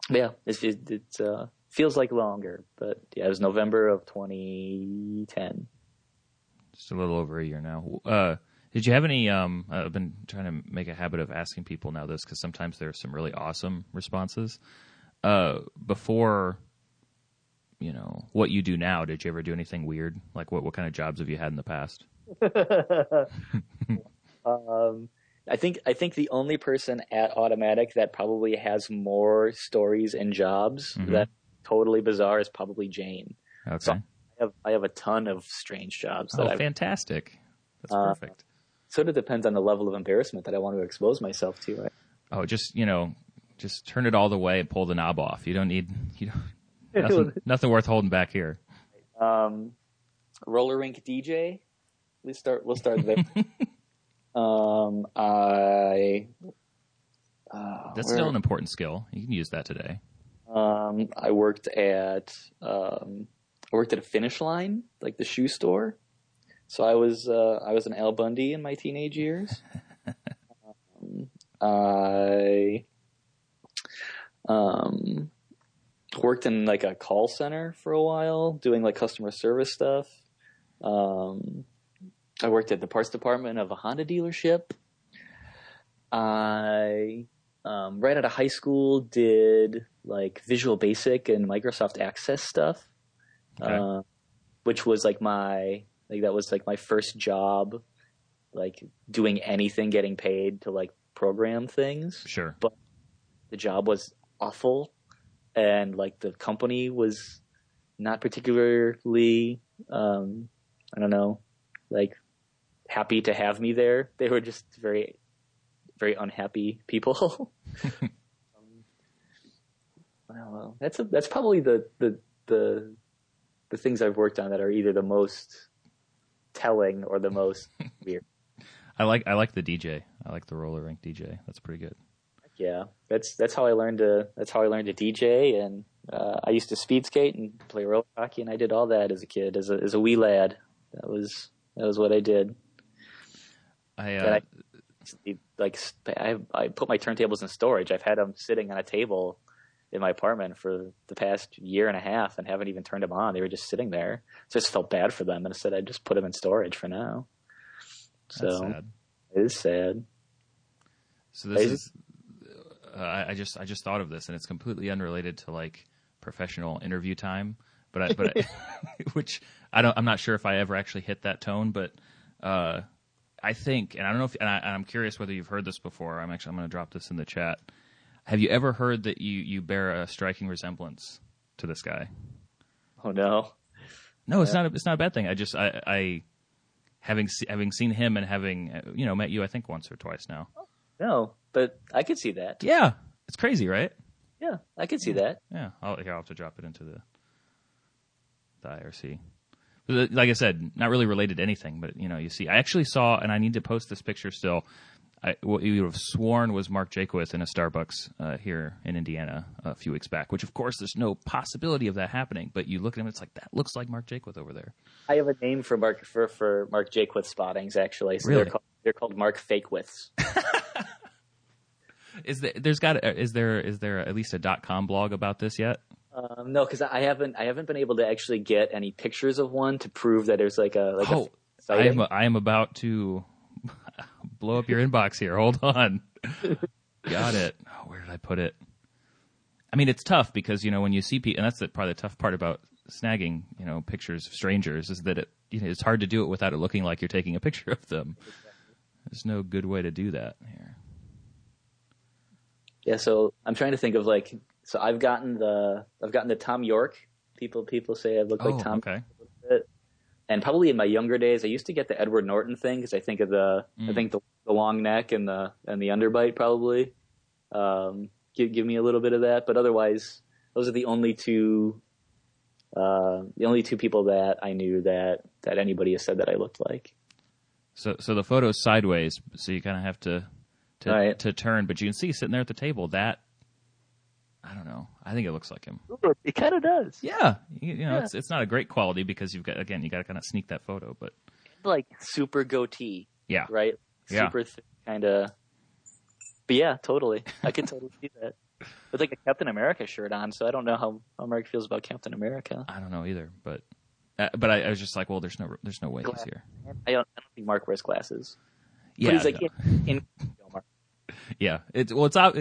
But yeah, it's it, it uh, feels like longer, but yeah, it was November of 2010. Just a little over a year now. Uh, did you have any? Um, I've been trying to make a habit of asking people now this because sometimes there are some really awesome responses. Uh, before, you know, what you do now, did you ever do anything weird? Like what what kind of jobs have you had in the past? um, I think I think the only person at Automattic that probably has more stories and jobs Mhm. that totally bizarre is probably Jane. Okay. So- I have I have a ton of strange jobs that oh, I fantastic. That's Uh, perfect. sort of depends on the level of embarrassment that I want to expose myself to. Right? Oh, just you know, just turn it all the way and pull the knob off. You don't need you don't nothing, nothing worth holding back here. um, roller rink DJ. Let's start. We'll start there. um, I. Uh, That's still an important skill. You can use that today. Um, I worked at um, I worked at a Finish Line, like the shoe store. So I was uh, I was an Al Bundy in my teenage years. um, I um, worked in like a call center for a while, doing like customer service stuff. Um, I worked at the parts department of a Honda dealership. I um, right out of high school did like Visual Basic and Microsoft Access stuff, Okay. uh, which was like my like that was like my first job, like doing anything, getting paid to like program things. Sure. But the job was awful, and like the company was not particularly, um, I don't know, like happy to have me there. They were just very, very unhappy people. um, well, that's a, that's probably the, the the the things I've worked on that are either the most telling or the most weird. I like I like the DJ. I like the roller rink DJ. That's pretty good. Yeah, that's that's how I learned to that's how I learned to DJ, and uh, I used to speed skate and play roller hockey, and I did all that as a kid, as a as a wee lad. That was that was what I did. I uh, I- like I I put my turntables in storage. I've had them sitting on a table in my apartment for the past year and a half, and haven't even turned them on. They were just sitting there. So I just felt bad for them, and I said I'd just put them in storage for now. So that's sad. it is sad. So this Crazy. is. Uh, I I just I just thought of this, and it's completely unrelated to like professional interview time. But I, but I, which I don't. I'm not sure if I ever actually hit that tone, but uh, I think, and I don't know if, and, I, and I'm curious whether you've heard this before. I'm actually I'm going to drop this in the chat. Have you ever heard that you you bear a striking resemblance to this guy? Oh no. No, it's not. A, it's not a bad thing. I just I, I having se- having seen him and having you know met you I think once or twice now. No, but I could see that. Yeah, it's crazy, right? Yeah, I could see that. Yeah, I'll, here I'll have to drop it into the. the IRC. Like I said, not really related to anything, but you know, you see. I actually saw, and I need to post this picture still. I, what you would have sworn was Mark Jaquith in a Starbucks uh, here in Indiana a few weeks back. Which, of course, there's no possibility of that happening. But you look at him, it's like that looks like Mark Jaquith over there. I have a name for Mark for, for Mark Jaquith spottings actually. So Really? they're called they're called Mark Fakewiths. Is there, there's got is there is there at least a dot com blog about this yet? Um, no, because I haven't I haven't been able to actually get any pictures of one to prove that there's like a like oh, a I am I am about to blow up your inbox here. Hold on. Got it. Oh, where did I put it? I mean, it's tough because you know when you see people, and that's the, probably the tough part about snagging, you know, pictures of strangers is that it you know it's hard to do it without it looking like you're taking a picture of them. There's no good way to do that here. Yeah, so I'm trying to think of like so I've gotten the I've gotten the Thom Yorke. People people say I look like oh, Tom okay. and probably in my younger days, I used to get the Edward Norton thing because I think of the I Mm. think the, the long neck and the and the underbite probably um, give give me a little bit of that. But otherwise, those are the only two uh, the only two people that I knew that that anybody has said that I looked like. So so the photo's sideways, so you kind of have to to Right. to turn, but you can see sitting there at the table that I don't know. I think it looks like him. It kind of does. Yeah, you, you know, Yeah. it's it's not a great quality because you've got again, you got to kind of sneak that photo, but Like super goatee, yeah, right? Yeah. Super kind of. But yeah, totally. I could totally see that. With like a Captain America shirt on, so I don't know how, how Mark feels about Captain America. I don't know either, but uh, but I, I was just like, well, there's no there's no way he's here. I don't, I don't think Mark wears glasses. Yeah, but he's like no. in, in Mark. yeah. It's well, it's ob-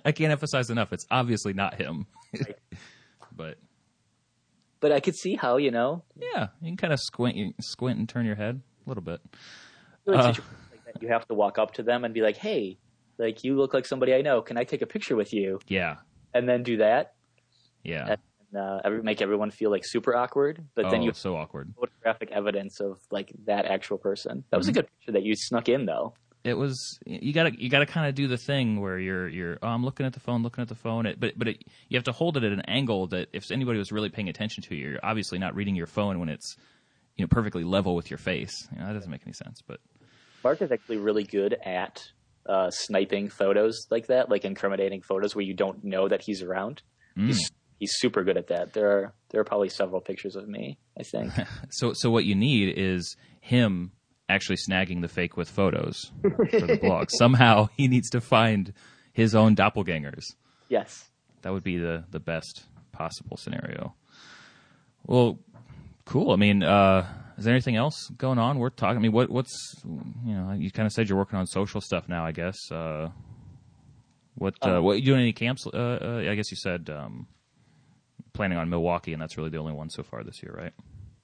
I can't emphasize enough. It's obviously not him, Right. but But I could see how you know yeah, you can kind of squint you squint and turn your head a little bit. like Uh. like that, you have to walk up to them and be like, "Hey, like you look like somebody I know. Can I take a picture with you?" Yeah, And then do that yeah. and uh, every, make everyone feel like super awkward. But oh, then you have so awkward. photographic evidence of like that actual person. That was Mm-hmm. a good picture that you snuck in though. It was you gotta you gotta kind of do the thing where you're you're oh, I'm looking at the phone, looking at the phone, it, but but it, you have to hold it at an angle that if anybody was really paying attention to you, you're obviously not reading your phone when it's you know perfectly level with your face. You know, that doesn't make any sense. But Mark is actually really good at uh, sniping photos like that, like incriminating photos where you don't know that he's around. Mm. He's he's super good at that. There are there are probably several pictures of me. I think. so so what you need is him actually snagging the fake with photos for the blog. Somehow he needs to find his own doppelgangers. yes. That would be the the best possible scenario. Well, cool. I mean, uh, is there anything else going on worth talking? I mean, what what's you know, you kind of said you're working on social stuff now. I guess. Uh, what uh, Um, what you doing any camps? Uh, uh, I guess you said um, planning on Milwaukee, and that's really the only one so far this year, right?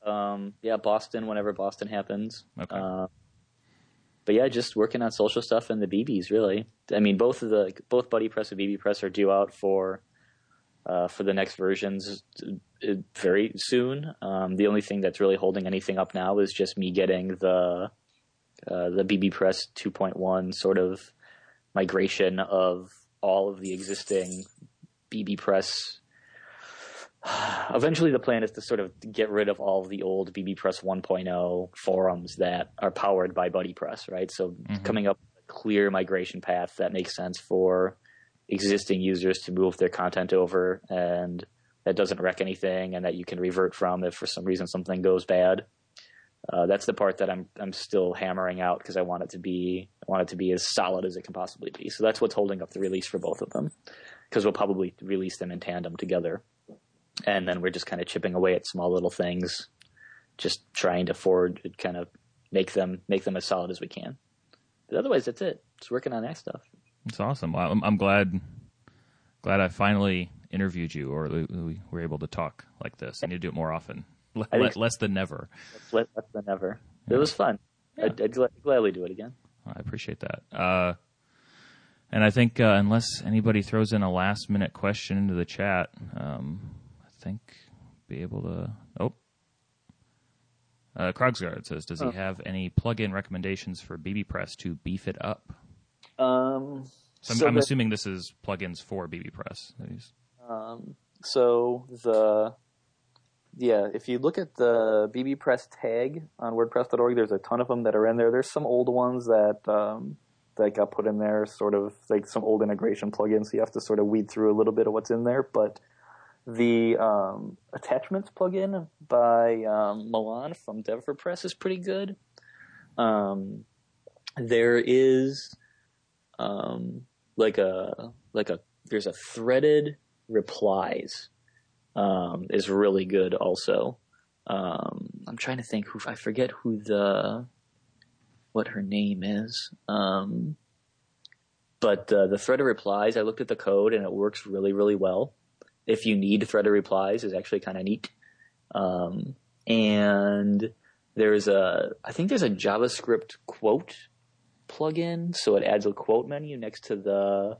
Um, yeah, Boston. Whenever Boston happens. Okay. Uh, but yeah, just working on social stuff and the BBs. Really, I mean, both of the both BuddyPress and bbPress are due out for uh, for the next versions uh, very soon. Um, the only thing that's really holding anything up now is just me getting the uh, the bbPress 2.1 sort of migration of all of the existing bbPress. Eventually, the plan is to sort of get rid of all of the old bbPress 1.0 forums that are powered by BuddyPress, right? So, Mhm. coming up with a clear migration path that makes sense for existing users to move their content over and that doesn't wreck anything and that you can revert from if for some reason something goes bad. Uh, that's the part that I'm I'm still hammering out because I want it to be I want it to be as solid as it can possibly be. So that's what's holding up the release for both of them because we'll probably release them in tandem together, and then we're just kind of chipping away at small little things, just trying to forward kind of make them make them as solid as we can. But otherwise, that's it. Just working on that stuff. It's awesome. Well, I'm, I'm glad glad I finally interviewed you, or we, we were able to talk like this. I need to do it more often, Le- I think- le- less than never. Less less than ever. It was fun. Yeah. I'd, I'd gla- gladly do it again. I appreciate that. Uh, and I think uh, unless anybody throws in a last minute question into the chat, um, think be able to. Oh, uh, Krogsgard says, does he Oh. have any plug-in recommendations for bbPress to beef it up? Um, So I'm, so I'm assuming this is plugins for bbPress. Um, so the yeah, if you look at the bbpress tag on WordPress.org, there's a ton of them that are in there. There's some old ones that um, that got put in there, sort of like some old integration plugins. So you have to sort of weed through a little bit of what's in there. But the um, attachments plugin by um, Milan from Dev4Press is pretty good. Um, there is um, like a like a there's a threaded replies um, is really good also. Um, I'm trying to think who I forget who the what her name is. Um, but uh, the threaded replies, I looked at the code and it works really really well. If you need threaded replies, is actually kind of neat. Um, and there's a I think there's a JavaScript quote plugin, so it adds a quote menu next to the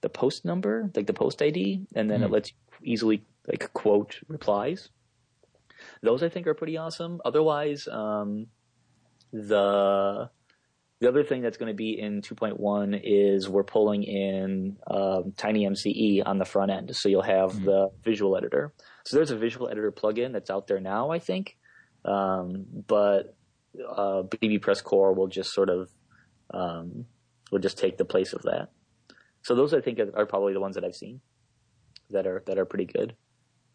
the post number, like the post ID, and then mm. it lets you easily like quote replies. Those I think are pretty awesome. Otherwise, um, the the other thing that's going to be in 2.1 is we're pulling in um, TinyMCE on the front end, so you'll have mm the visual editor. So there's a visual editor plugin that's out there now, I think, um, but uh, bbPress Core will just sort of um, will just take the place of that. So those I think are probably the ones that I've seen that are that are pretty good.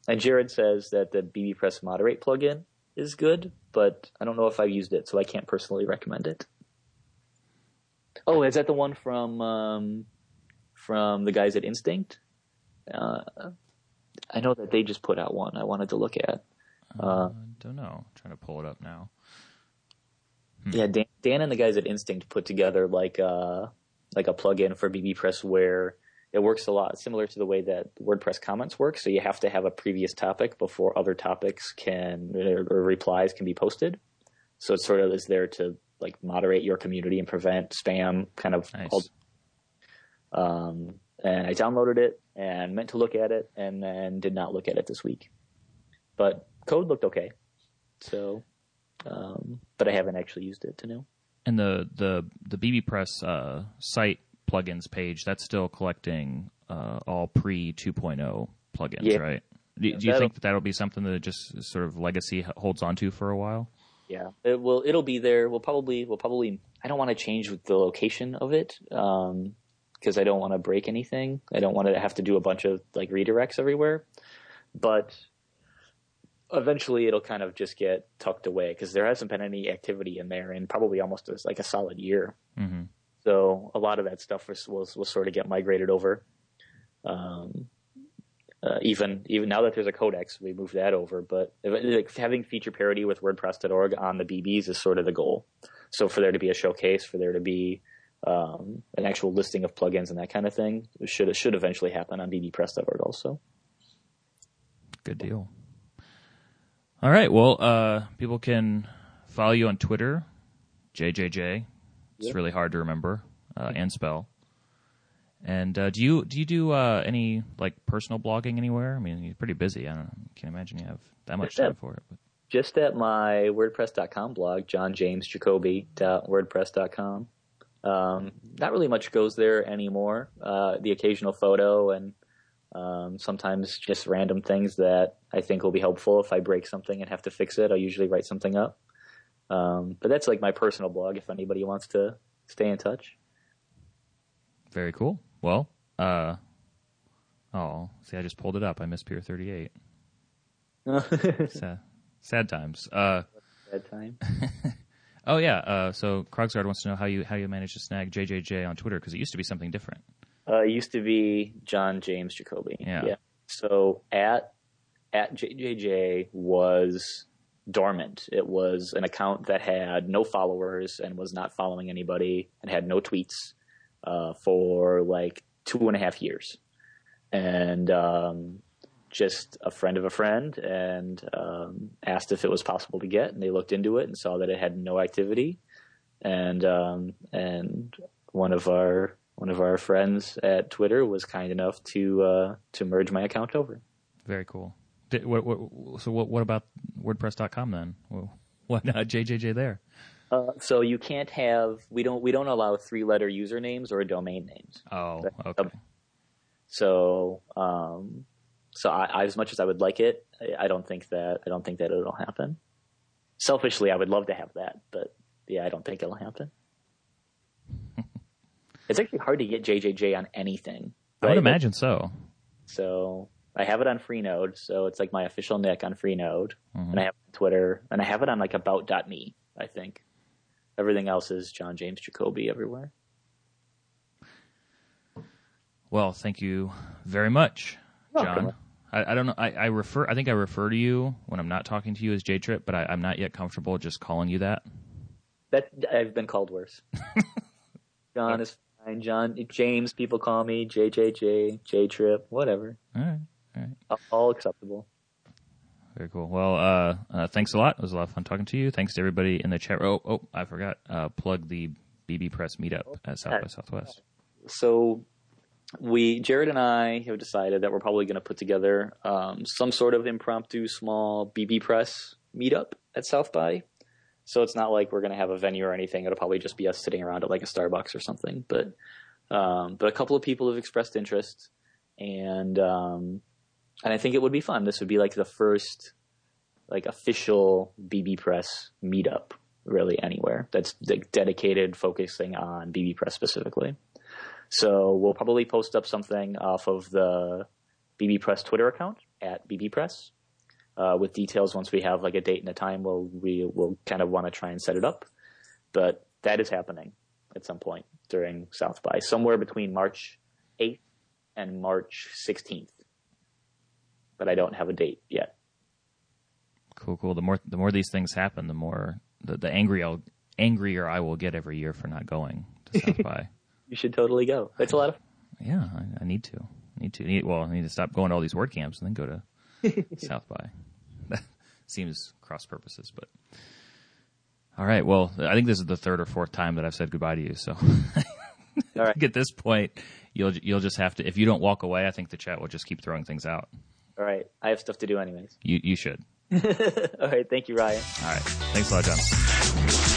And Jared says that the bbPress Moderate plugin is good, but I don't know if I've used it, so I can't personally recommend it. Oh, is that the one from um, from the guys at Instinct? Uh, I know that they just put out one. I wanted to look at. Uh, uh, don't know. I'm trying to pull it up now. Hmm. Yeah, Dan, Dan, and the guys at Instinct put together like a uh, like a plugin for bbPress where it works a lot similar to the way that WordPress comments work. So you have to have a previous topic before other topics can or replies can be posted. So it sort of is there to like moderate your community and prevent spam kind of. Nice. Um, and I downloaded it and meant to look at it and then did not look at it this week. But code looked okay. So, um, but I haven't actually used it to know. And the the the bbPress uh, site plugins page, that's still collecting uh, all pre 2.0 plugins, yeah. right? Do, do you think that that'll be something that just sort of legacy holds onto for a while? Yeah, it will. It'll be there. We'll probably. We'll probably. I don't want to change the location of it because um, I don't want to break anything. I don't want to have to do a bunch of like redirects everywhere. But eventually, it'll kind of just get tucked away because there hasn't been any activity in there in probably almost like a solid year. Mm-hmm. So a lot of that stuff will sort of get migrated over. Um, uh, even even now that there's a codex, we move that over. But like, having feature parity with WordPress.org on the BBs is sort of the goal. So for there to be a showcase, for there to be um, an actual listing of plugins and that kind of thing, it should it should eventually happen on bbpress.org also. Good deal. All right. Well, uh, people can follow you on Twitter, JJJ it's really hard to remember uh, and spell. And uh, do you do you do uh, any like personal blogging anywhere? I mean, you're pretty busy. I don't can't imagine you have that much time for it. But. Just at my WordPress.com blog, johnjamesjacoby.wordpress.com. Um, not really much goes there anymore. Uh, the occasional photo and um, sometimes just random things that I think will be helpful if I break something and have to fix it. I'll usually write something up. Um, but that's like my personal blog if anybody wants to stay in touch. Very cool. Well, uh, oh, see, I just pulled it up. I missed Pier 38. sad, sad times. Uh, sad time. oh yeah. Uh, so Krogsgard wants to know how you how you managed to snag JJJ on Twitter because it used to be something different. Uh, it used to be John James Jacoby. Yeah. yeah. So at at JJJ was dormant. It was an account that had no followers and was not following anybody and had no tweets uh, for like two and a half years. And um, just a friend of a friend and um, asked if it was possible to get, and they looked into it and saw that it had no activity. And um, and one of our one of our friends at Twitter was kind enough to uh, to merge my account over. Very cool. Did, what, what, so what, what about WordPress.com then? Well, why not JJJ there? Uh, so you can't have we don't we don't allow three letter usernames or domain names. Oh, okay. So um, so I, I, as much as I would like it, I, I don't think that I don't think that it'll happen. Selfishly, I would love to have that, but yeah, I don't think it'll happen. it's actually hard to get JJJ on anything. Right? I would imagine so. So I have it on Freenode, so it's like my official nick on Freenode, mm-hmm. and I have it on Twitter, and I have it on like about.me, I think. Everything else is John James Jacoby everywhere. Well, thank you very much, John. I, I, don't know. I, I, refer. I think I refer to you when I'm not talking to you as J Trip, but I, am not yet comfortable just calling you that. That I've been called worse. John is fine. John James. People call me JJJ, J Trip, whatever. All right. All right. All acceptable. Very cool. Well, uh, uh, thanks a lot. It was a lot of fun talking to you. Thanks to everybody in the chat. Oh, oh, I forgot. Uh, plug the bbPress meetup at South by Southwest. So, we Jared and I have decided that we're probably going to put together um, some sort of impromptu small bbPress meetup at South by. So it's not like we're going to have a venue or anything. It'll probably just be us sitting around at like a Starbucks or something. But um, but a couple of people have expressed interest, and um, and I think it would be fun. This would be like the first like official bbPress meetup really anywhere that's like, dedicated focusing on bbPress specifically. So we'll probably post up something off of the bbPress Twitter account at bbPress uh, with details once we have like a date and a time where we will kind of want to try and set it up. But that is happening at some point during South by somewhere between March 8th and March 16th but I don't have a date yet. Cool, cool. The more the more these things happen, the more the, the angrier angrier I will get every year for not going to South by. you should totally go. It's a lot of. Yeah, I, I need to. I need to. I need, well, I need to stop going to all these WordCamps and then go to South by. That seems cross purposes, but. All right. Well, I think this is the third or fourth time that I've said goodbye to you. So, all right. at this point, you'll you'll just have to. If you don't walk away, I think the chat will just keep throwing things out. All right. I have stuff to do anyways. You you should. All right. Thank you, Ryan. All right. Thanks a lot, John.